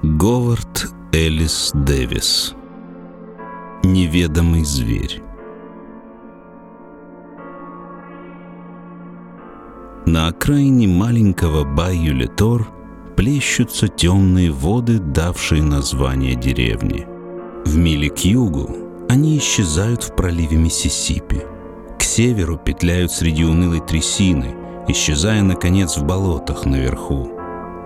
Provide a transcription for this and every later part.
Говард Элис Дэвис Неведомый зверь На окраине маленького Байю-Летор плещутся темные воды, давшие название деревни. В миле к югу они исчезают в проливе Миссисипи. К северу петляют среди унылой трясины, исчезая, наконец, в болотах наверху.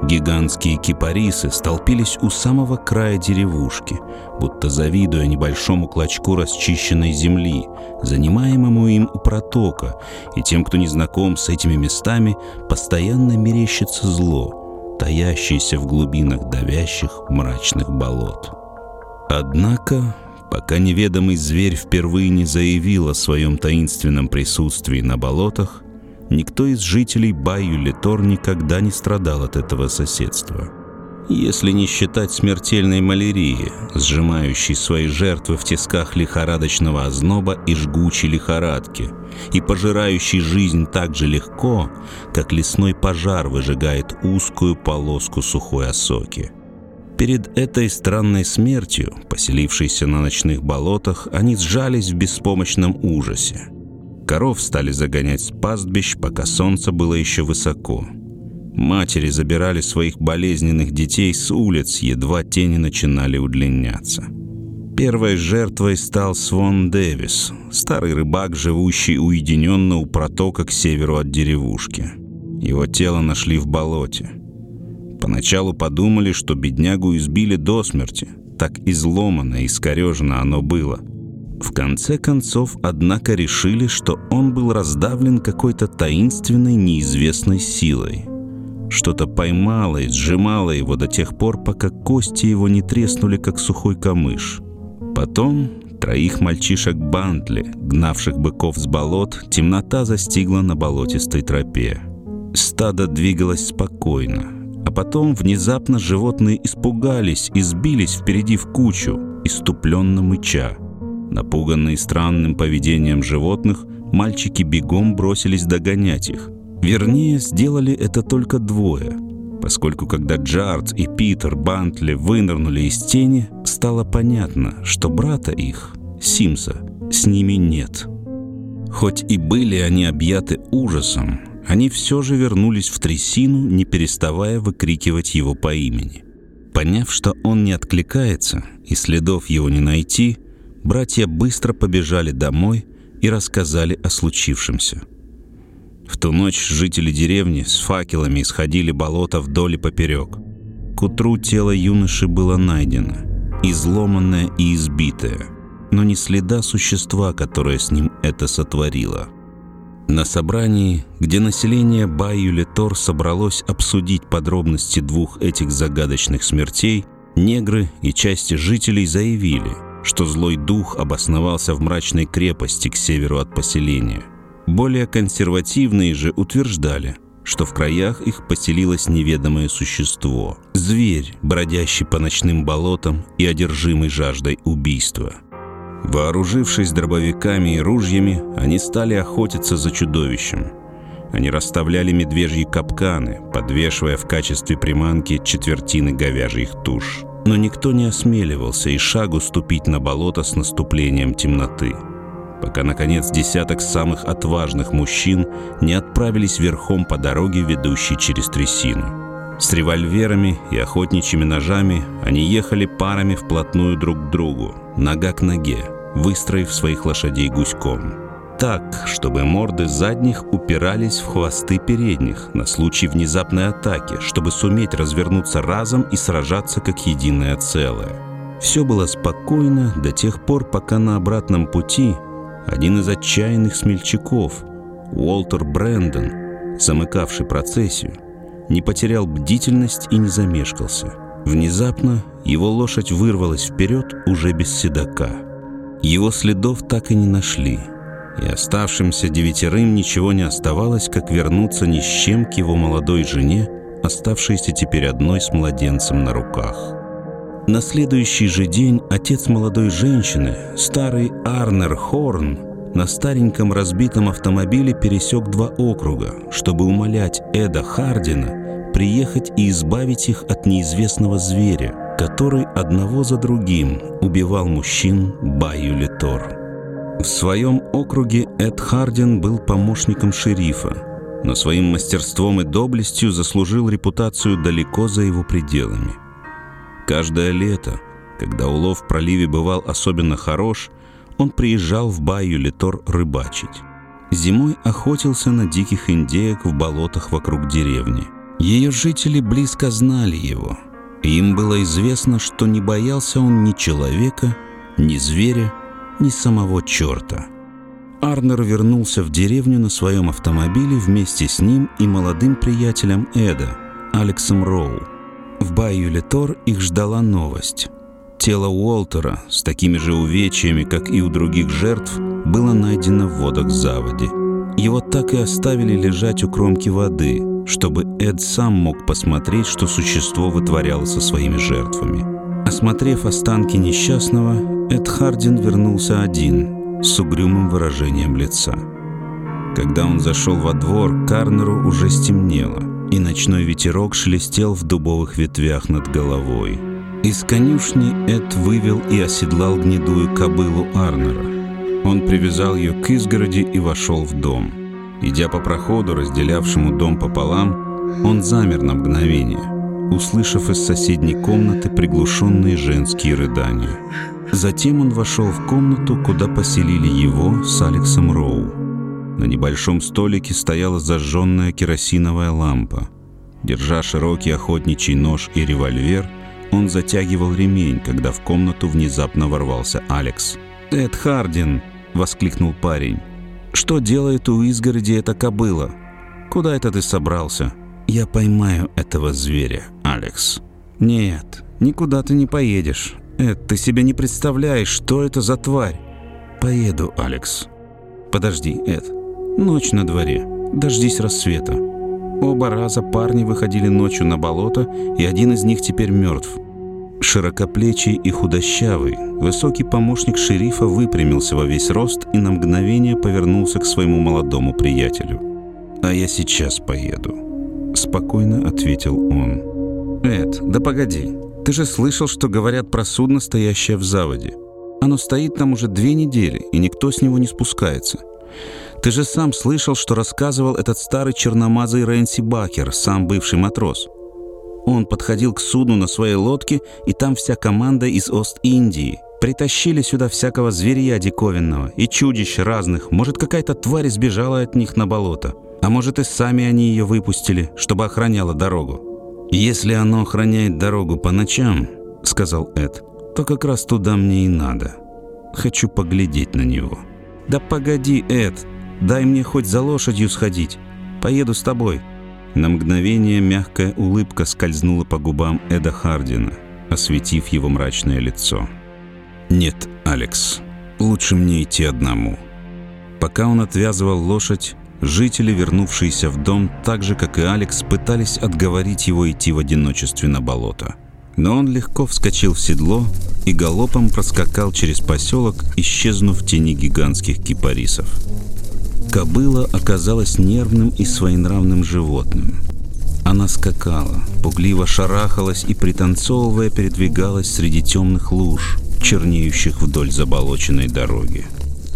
Гигантские кипарисы столпились у самого края деревушки, будто завидуя небольшому клочку расчищенной земли, занимаемому им у протока, и тем, кто не знаком с этими местами, постоянно мерещится зло, таящееся в глубинах давящих мрачных болот. Однако, пока неведомый зверь впервые не заявил о своем таинственном присутствии на болотах, Никто из жителей Байю-Литор никогда не страдал от этого соседства. Если не считать смертельной малярии, сжимающей свои жертвы в тисках лихорадочного озноба и жгучей лихорадки, и пожирающей жизнь так же легко, как лесной пожар выжигает узкую полоску сухой осоки. Перед этой странной смертью, поселившейся на ночных болотах, они сжались в беспомощном ужасе. Коров стали загонять с пастбищ, пока солнце было еще высоко. Матери забирали своих болезненных детей с улиц, едва тени начинали удлиняться. Первой жертвой стал Свон Дэвис, старый рыбак, живущий уединенно у протока к северу от деревушки. Его тело нашли в болоте. Поначалу подумали, что беднягу избили до смерти. Так изломано и искорежено оно было – в конце концов, однако, решили, что он был раздавлен какой-то таинственной неизвестной силой. Что-то поймало и сжимало его до тех пор, пока кости его не треснули, как сухой камыш. Потом троих мальчишек Бантли, гнавших быков с болот, темнота застигла на болотистой тропе. Стадо двигалось спокойно, а потом внезапно животные испугались и сбились впереди в кучу, иступленно мыча. Напуганные странным поведением животных, мальчики бегом бросились догонять их. Вернее, сделали это только двое, поскольку когда Джард и Питер Бантли вынырнули из тени, стало понятно, что брата их, Симса, с ними нет. Хоть и были они объяты ужасом, они все же вернулись в трясину, не переставая выкрикивать его по имени. Поняв, что он не откликается и следов его не найти, братья быстро побежали домой и рассказали о случившемся. В ту ночь жители деревни с факелами исходили болото вдоль и поперек. К утру тело юноши было найдено, изломанное и избитое, но не следа существа, которое с ним это сотворило. На собрании, где население Байю-Летор собралось обсудить подробности двух этих загадочных смертей, негры и части жителей заявили – что злой дух обосновался в мрачной крепости к северу от поселения. Более консервативные же утверждали, что в краях их поселилось неведомое существо, зверь, бродящий по ночным болотам и одержимый жаждой убийства. Вооружившись дробовиками и ружьями, они стали охотиться за чудовищем. Они расставляли медвежьи капканы, подвешивая в качестве приманки четвертины говяжьих туш но никто не осмеливался и шагу ступить на болото с наступлением темноты, пока, наконец, десяток самых отважных мужчин не отправились верхом по дороге, ведущей через трясину. С револьверами и охотничьими ножами они ехали парами вплотную друг к другу, нога к ноге, выстроив своих лошадей гуськом так, чтобы морды задних упирались в хвосты передних на случай внезапной атаки, чтобы суметь развернуться разом и сражаться как единое целое. Все было спокойно до тех пор, пока на обратном пути один из отчаянных смельчаков, Уолтер Брэндон, замыкавший процессию, не потерял бдительность и не замешкался. Внезапно его лошадь вырвалась вперед уже без седока. Его следов так и не нашли – и оставшимся девятерым ничего не оставалось, как вернуться ни с чем к его молодой жене, оставшейся теперь одной с младенцем на руках. На следующий же день отец молодой женщины, старый Арнер Хорн, на стареньком разбитом автомобиле пересек два округа, чтобы умолять Эда Хардина приехать и избавить их от неизвестного зверя, который одного за другим убивал мужчин Байю Литор. В своем округе Эд Хардин был помощником шерифа, но своим мастерством и доблестью заслужил репутацию далеко за его пределами. Каждое лето, когда улов в проливе бывал особенно хорош, он приезжал в Байю Литор рыбачить. Зимой охотился на диких индеек в болотах вокруг деревни. Ее жители близко знали его – им было известно, что не боялся он ни человека, ни зверя, ни самого черта. Арнер вернулся в деревню на своем автомобиле вместе с ним и молодым приятелем Эда, Алексом Роу. В Байю-Летор их ждала новость. Тело Уолтера с такими же увечьями, как и у других жертв, было найдено в водах заводи. Его так и оставили лежать у кромки воды – чтобы Эд сам мог посмотреть, что существо вытворяло со своими жертвами. Осмотрев останки несчастного, Эд Хардин вернулся один, с угрюмым выражением лица. Когда он зашел во двор, Карнеру уже стемнело, и ночной ветерок шелестел в дубовых ветвях над головой. Из конюшни Эд вывел и оседлал гнедую кобылу Арнера. Он привязал ее к изгороди и вошел в дом – Идя по проходу, разделявшему дом пополам, он замер на мгновение, услышав из соседней комнаты приглушенные женские рыдания. Затем он вошел в комнату, куда поселили его с Алексом Роу. На небольшом столике стояла зажженная керосиновая лампа. Держа широкий охотничий нож и револьвер, он затягивал ремень, когда в комнату внезапно ворвался Алекс. «Эд Хардин!» — воскликнул парень. Что делает у изгороди эта кобыла? Куда это ты собрался? Я поймаю этого зверя, Алекс. Нет, никуда ты не поедешь. Эд, ты себе не представляешь, что это за тварь. Поеду, Алекс. Подожди, Эд. Ночь на дворе. Дождись рассвета. Оба раза парни выходили ночью на болото, и один из них теперь мертв. Широкоплечий и худощавый, высокий помощник шерифа выпрямился во весь рост и на мгновение повернулся к своему молодому приятелю. «А я сейчас поеду», — спокойно ответил он. «Эд, да погоди, ты же слышал, что говорят про судно, стоящее в заводе. Оно стоит там уже две недели, и никто с него не спускается. Ты же сам слышал, что рассказывал этот старый черномазый Рэнси Бакер, сам бывший матрос. Он подходил к судну на своей лодке, и там вся команда из Ост-Индии. Притащили сюда всякого зверья диковинного и чудищ разных. Может, какая-то тварь сбежала от них на болото. А может, и сами они ее выпустили, чтобы охраняла дорогу. «Если оно охраняет дорогу по ночам», — сказал Эд, — «то как раз туда мне и надо. Хочу поглядеть на него». «Да погоди, Эд, дай мне хоть за лошадью сходить. Поеду с тобой», на мгновение мягкая улыбка скользнула по губам Эда Хардина, осветив его мрачное лицо. «Нет, Алекс, лучше мне идти одному». Пока он отвязывал лошадь, жители, вернувшиеся в дом, так же, как и Алекс, пытались отговорить его идти в одиночестве на болото. Но он легко вскочил в седло и галопом проскакал через поселок, исчезнув в тени гигантских кипарисов. Кобыла оказалась нервным и своенравным животным. Она скакала, пугливо шарахалась и, пританцовывая, передвигалась среди темных луж, чернеющих вдоль заболоченной дороги.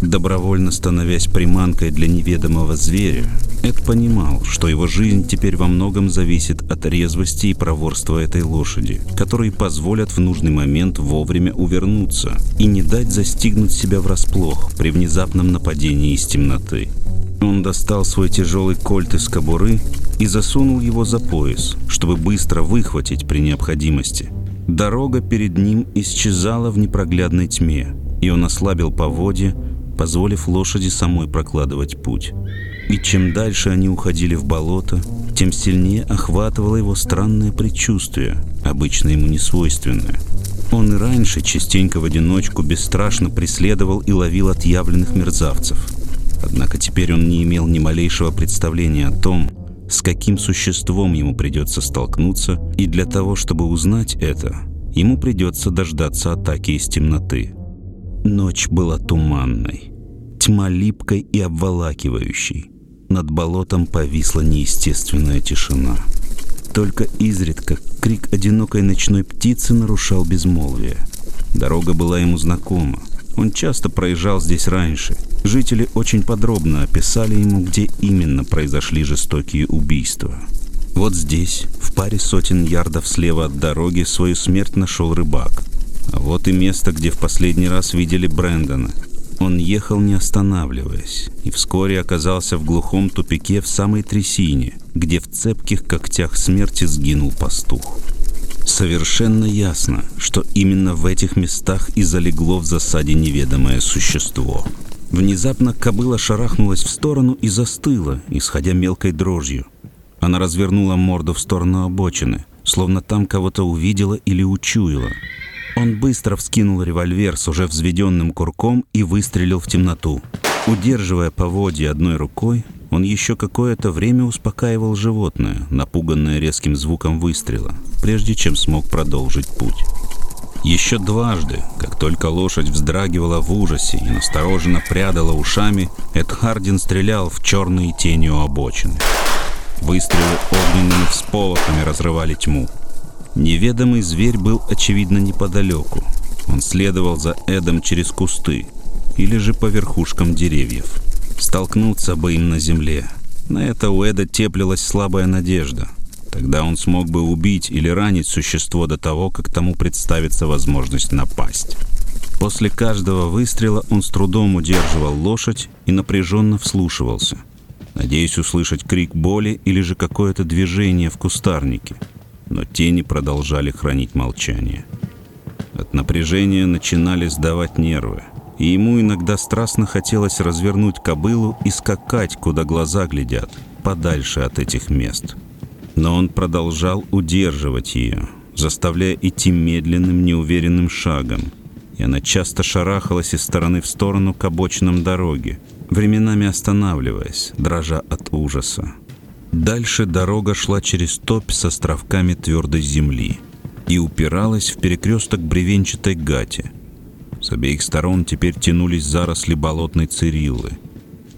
Добровольно становясь приманкой для неведомого зверя, Эд понимал, что его жизнь теперь во многом зависит от резвости и проворства этой лошади, которые позволят в нужный момент вовремя увернуться и не дать застигнуть себя врасплох при внезапном нападении из темноты. Он достал свой тяжелый кольт из кобуры и засунул его за пояс, чтобы быстро выхватить при необходимости. Дорога перед ним исчезала в непроглядной тьме, и он ослабил поводья, позволив лошади самой прокладывать путь. И чем дальше они уходили в болото, тем сильнее охватывало его странное предчувствие, обычно ему несвойственное. Он и раньше частенько в одиночку бесстрашно преследовал и ловил отъявленных мерзавцев – Однако теперь он не имел ни малейшего представления о том, с каким существом ему придется столкнуться, и для того, чтобы узнать это, ему придется дождаться атаки из темноты. Ночь была туманной, тьма липкой и обволакивающей. Над болотом повисла неестественная тишина. только изредка крик одинокой ночной птицы нарушал безмолвие. Дорога была ему знакома. Он часто проезжал здесь раньше. Жители очень подробно описали ему, где именно произошли жестокие убийства. Вот здесь, в паре сотен ярдов слева от дороги, свою смерть нашел рыбак. Вот и место, где в последний раз видели Брэндона. Он ехал не останавливаясь, и вскоре оказался в глухом тупике в самой трясине, где в цепких когтях смерти сгинул пастух. Совершенно ясно, что именно в этих местах и залегло в засаде неведомое существо. Внезапно кобыла шарахнулась в сторону и застыла, исходя мелкой дрожью. Она развернула морду в сторону обочины, словно там кого-то увидела или учуяла. Он быстро вскинул револьвер с уже взведенным курком и выстрелил в темноту. Удерживая поводья одной рукой, он еще какое-то время успокаивал животное, напуганное резким звуком выстрела, прежде чем смог продолжить путь. Еще дважды, как только лошадь вздрагивала в ужасе и настороженно прядала ушами, Эд Хардин стрелял в черные тени у обочины. Выстрелы огненными всполохами разрывали тьму. Неведомый зверь был, очевидно, неподалеку. Он следовал за Эдом через кусты или же по верхушкам деревьев. Столкнуться бы им на земле. На это у Эда теплилась слабая надежда. Тогда он смог бы убить или ранить существо до того, как тому представится возможность напасть. После каждого выстрела он с трудом удерживал лошадь и напряженно вслушивался, надеясь услышать крик боли или же какое-то движение в кустарнике. Но тени продолжали хранить молчание. От напряжения начинали сдавать нервы – и ему иногда страстно хотелось развернуть кобылу и скакать, куда глаза глядят, подальше от этих мест. Но он продолжал удерживать ее, заставляя идти медленным, неуверенным шагом, и она часто шарахалась из стороны в сторону к обочинам дороги, временами останавливаясь, дрожа от ужаса. Дальше дорога шла через топь с островками твердой земли и упиралась в перекресток бревенчатой гати – с обеих сторон теперь тянулись заросли болотной цириллы.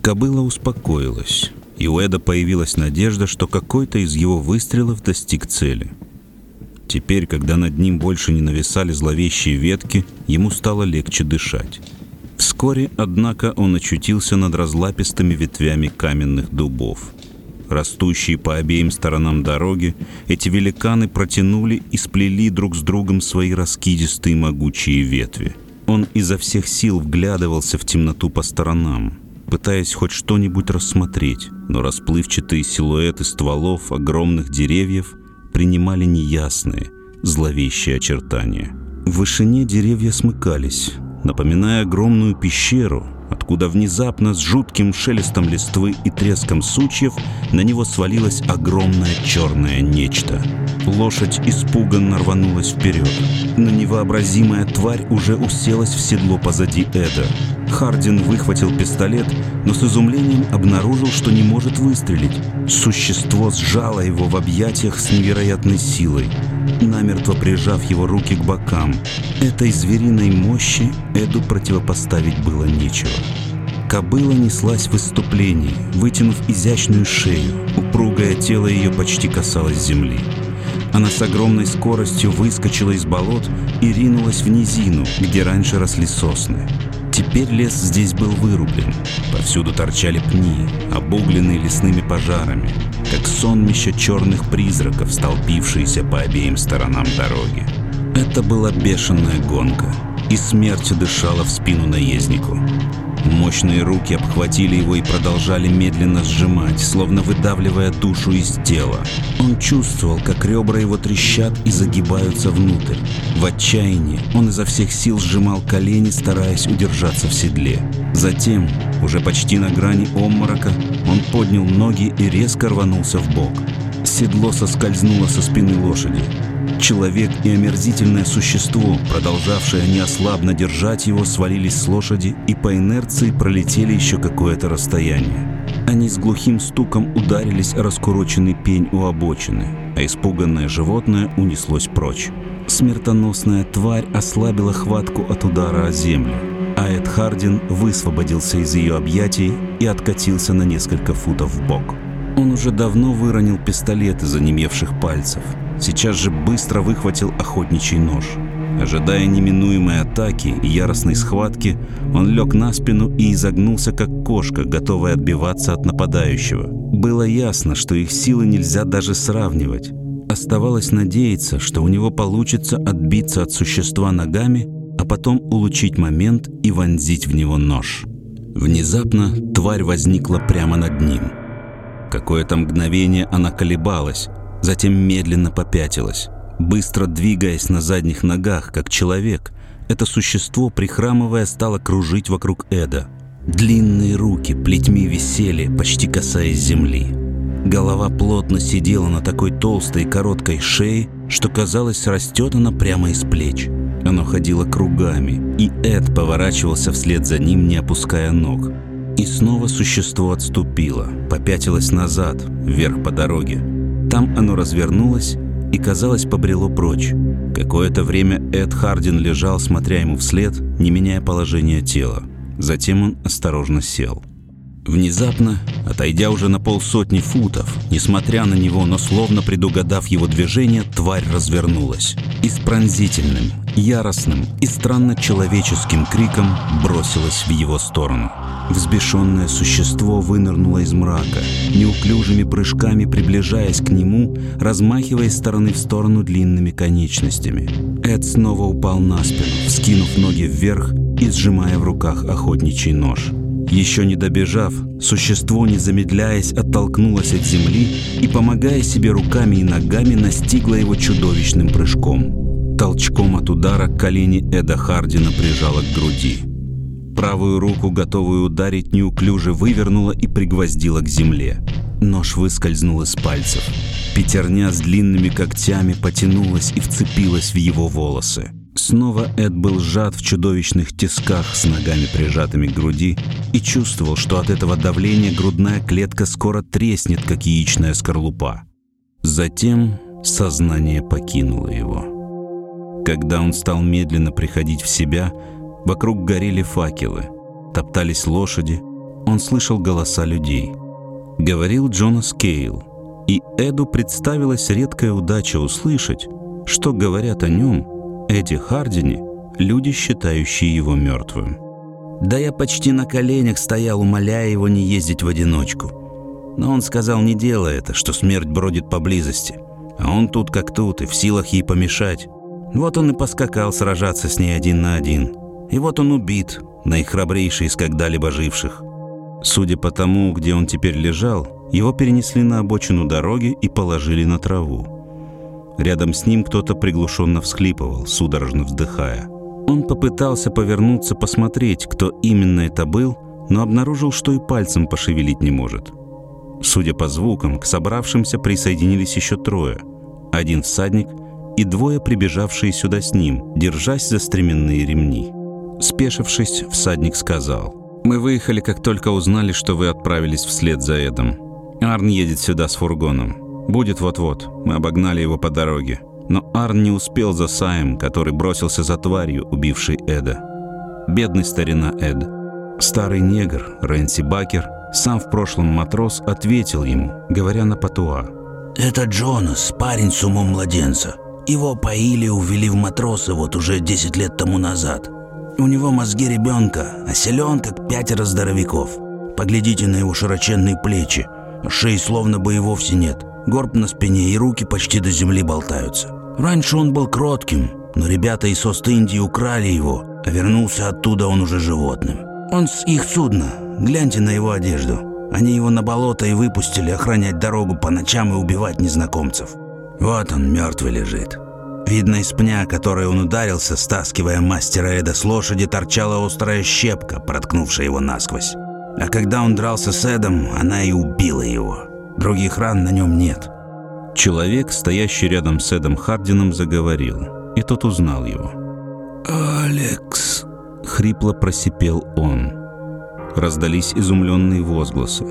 Кобыла успокоилась, и у Эда появилась надежда, что какой-то из его выстрелов достиг цели. Теперь, когда над ним больше не нависали зловещие ветки, ему стало легче дышать. Вскоре, однако, он очутился над разлапистыми ветвями каменных дубов. Растущие по обеим сторонам дороги, эти великаны протянули и сплели друг с другом свои раскидистые могучие ветви – он изо всех сил вглядывался в темноту по сторонам, пытаясь хоть что-нибудь рассмотреть, но расплывчатые силуэты стволов огромных деревьев принимали неясные, зловещие очертания. В вышине деревья смыкались, напоминая огромную пещеру, откуда внезапно с жутким шелестом листвы и треском сучьев на него свалилось огромное черное нечто. Лошадь испуганно рванулась вперед, но невообразимая тварь уже уселась в седло позади Эда. Хардин выхватил пистолет, но с изумлением обнаружил, что не может выстрелить. Существо сжало его в объятиях с невероятной силой, намертво прижав его руки к бокам. Этой звериной мощи Эду противопоставить было нечего. Кобыла неслась в выступлении, вытянув изящную шею. Упругое тело ее почти касалось земли. Она с огромной скоростью выскочила из болот и ринулась в низину, где раньше росли сосны. Теперь лес здесь был вырублен. Повсюду торчали пни, обугленные лесными пожарами, как сонмища черных призраков, столпившиеся по обеим сторонам дороги. Это была бешеная гонка, и смерть дышала в спину наезднику. Мощные руки обхватили его и продолжали медленно сжимать, словно выдавливая душу из тела. Он чувствовал, как ребра его трещат и загибаются внутрь. В отчаянии он изо всех сил сжимал колени, стараясь удержаться в седле. Затем, уже почти на грани обморока, он поднял ноги и резко рванулся в бок. Седло соскользнуло со спины лошади. Человек и омерзительное существо, продолжавшее неослабно держать его, свалились с лошади и по инерции пролетели еще какое-то расстояние. Они с глухим стуком ударились о раскуроченный пень у обочины, а испуганное животное унеслось прочь. Смертоносная тварь ослабила хватку от удара о землю, а Эд Хардин высвободился из ее объятий и откатился на несколько футов в бок. Он уже давно выронил пистолет из онемевших пальцев. Сейчас же быстро выхватил охотничий нож. Ожидая неминуемой атаки и яростной схватки, он лег на спину и изогнулся, как кошка, готовая отбиваться от нападающего. Было ясно, что их силы нельзя даже сравнивать. Оставалось надеяться, что у него получится отбиться от существа ногами, а потом улучить момент и вонзить в него нож. Внезапно тварь возникла прямо над ним. Какое-то мгновение она колебалась, затем медленно попятилась. Быстро двигаясь на задних ногах, как человек, это существо, прихрамывая, стало кружить вокруг Эда. Длинные руки плетьми висели, почти касаясь земли. Голова плотно сидела на такой толстой и короткой шее, что казалось, растет она прямо из плеч. Оно ходило кругами, и Эд поворачивался вслед за ним, не опуская ног. И снова существо отступило, попятилось назад, вверх по дороге. Там оно развернулось и, казалось, побрело прочь. Какое-то время Эд Хардин лежал, смотря ему вслед, не меняя положение тела. Затем он осторожно сел. Внезапно, отойдя уже на полсотни футов, несмотря на него, но словно предугадав его движение, тварь развернулась и с пронзительным, яростным и странно человеческим криком бросилась в его сторону. Взбешенное существо вынырнуло из мрака, неуклюжими прыжками приближаясь к нему, размахивая из стороны в сторону длинными конечностями. Эд снова упал на спину, вскинув ноги вверх и сжимая в руках охотничий нож. Еще не добежав, существо, не замедляясь, оттолкнулось от земли и, помогая себе руками и ногами, настигло его чудовищным прыжком. Толчком от удара колени Эда Хардина прижало к груди. Правую руку, готовую ударить, неуклюже вывернула и пригвоздила к земле. Нож выскользнул из пальцев. Пятерня с длинными когтями потянулась и вцепилась в его волосы. Снова Эд был сжат в чудовищных тисках с ногами прижатыми к груди и чувствовал, что от этого давления грудная клетка скоро треснет, как яичная скорлупа. Затем сознание покинуло его. Когда он стал медленно приходить в себя, Вокруг горели факелы, топтались лошади, он слышал голоса людей. Говорил Джонас Кейл, и Эду представилась редкая удача услышать, что говорят о нем, Эдди Хардине, люди, считающие его мертвым. Да я почти на коленях стоял, умоляя его не ездить в одиночку. Но он сказал, не делай это, что смерть бродит поблизости. А он тут как тут и в силах ей помешать. Вот он и поскакал сражаться с ней один на один. И вот он убит, наихрабрейший из когда-либо живших. Судя по тому, где он теперь лежал, его перенесли на обочину дороги и положили на траву. Рядом с ним кто-то приглушенно всхлипывал, судорожно вздыхая. Он попытался повернуться посмотреть, кто именно это был, но обнаружил, что и пальцем пошевелить не может. Судя по звукам, к собравшимся присоединились еще трое. Один всадник и двое, прибежавшие сюда с ним, держась за стременные ремни. Спешившись, всадник сказал. «Мы выехали, как только узнали, что вы отправились вслед за Эдом. Арн едет сюда с фургоном. Будет вот-вот. Мы обогнали его по дороге. Но Арн не успел за Саем, который бросился за тварью, убившей Эда. Бедный старина Эд. Старый негр, Рэнси Бакер, сам в прошлом матрос, ответил ему, говоря на патуа. «Это Джонас, парень с умом младенца. Его поили и увели в матросы вот уже 10 лет тому назад. У него мозги ребенка, а силен, как пятеро здоровяков. Поглядите на его широченные плечи. Шеи словно бы и вовсе нет. Горб на спине и руки почти до земли болтаются. Раньше он был кротким, но ребята из Ост-Индии украли его, а вернулся оттуда он уже животным. Он с их судна. Гляньте на его одежду. Они его на болото и выпустили охранять дорогу по ночам и убивать незнакомцев. Вот он, мертвый лежит. Видно, из пня, которой он ударился, стаскивая мастера Эда с лошади, торчала острая щепка, проткнувшая его насквозь. А когда он дрался с Эдом, она и убила его. Других ран на нем нет. Человек, стоящий рядом с Эдом Хардином, заговорил, и тот узнал его. «Алекс!» — хрипло просипел он. Раздались изумленные возгласы.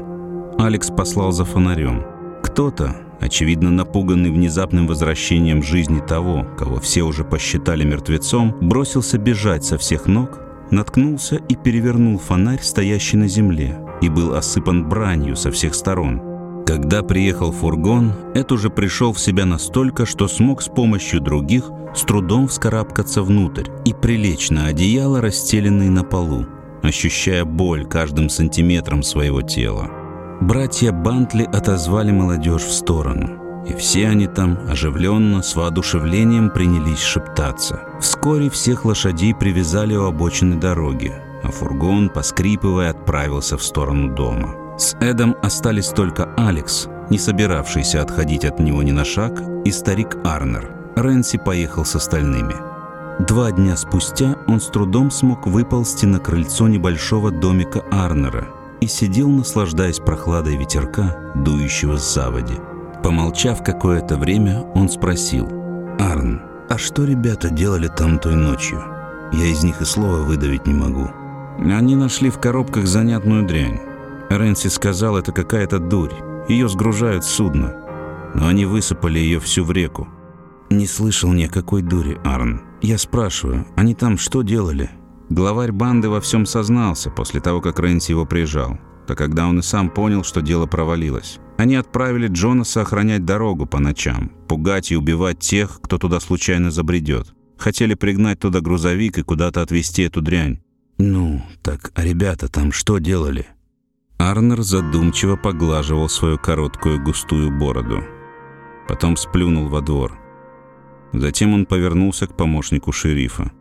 Алекс послал за фонарем. Кто-то, очевидно напуганный внезапным возвращением жизни того, кого все уже посчитали мертвецом, бросился бежать со всех ног, наткнулся и перевернул фонарь, стоящий на земле, и был осыпан бранью со всех сторон. Когда приехал фургон, Эд уже пришел в себя настолько, что смог с помощью других с трудом вскарабкаться внутрь и прилечь на одеяло, расстеленное на полу, ощущая боль каждым сантиметром своего тела. Братья Бантли отозвали молодежь в сторону, и все они там оживленно, с воодушевлением принялись шептаться. Вскоре всех лошадей привязали у обочины дороги, а фургон, поскрипывая, отправился в сторону дома. С Эдом остались только Алекс, не собиравшийся отходить от него ни на шаг, и старик Арнер. Рэнси поехал с остальными. Два дня спустя он с трудом смог выползти на крыльцо небольшого домика Арнера и сидел, наслаждаясь прохладой ветерка, дующего с заводи. Помолчав какое-то время, он спросил. «Арн, а что ребята делали там той ночью? Я из них и слова выдавить не могу». Они нашли в коробках занятную дрянь. Рэнси сказал, это какая-то дурь. Ее сгружают с судна. Но они высыпали ее всю в реку. Не слышал ни о какой дуре, Арн. Я спрашиваю, они там что делали? Главарь банды во всем сознался после того, как Рэнси его прижал. Да когда он и сам понял, что дело провалилось. Они отправили Джонаса охранять дорогу по ночам, пугать и убивать тех, кто туда случайно забредет. Хотели пригнать туда грузовик и куда-то отвезти эту дрянь. «Ну, так а ребята там что делали?» Арнер задумчиво поглаживал свою короткую густую бороду. Потом сплюнул во двор. Затем он повернулся к помощнику шерифа.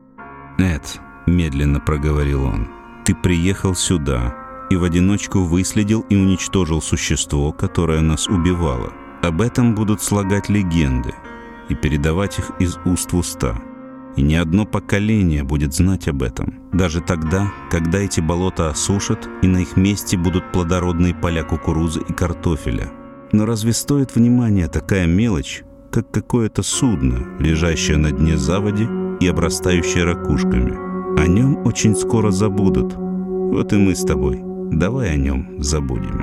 «Эд», — медленно проговорил он, — «ты приехал сюда и в одиночку выследил и уничтожил существо, которое нас убивало. Об этом будут слагать легенды и передавать их из уст в уста. И ни одно поколение будет знать об этом. Даже тогда, когда эти болота осушат, и на их месте будут плодородные поля кукурузы и картофеля. Но разве стоит внимания такая мелочь, как какое-то судно, лежащее на дне заводи и обрастающее ракушками? О нем очень скоро забудут. Вот и мы с тобой. Давай о нем забудем.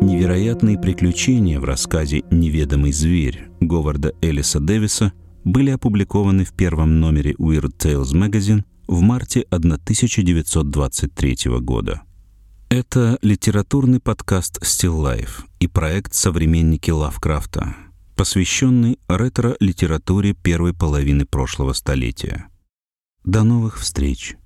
Невероятные приключения в рассказе «Неведомый зверь» Говарда Элиса Дэвиса были опубликованы в первом номере Weird Tales Magazine в марте 1923 года. Это литературный подкаст Still Life и проект «Современники Лавкрафта», посвященный ретро-литературе первой половины прошлого столетия. До новых встреч!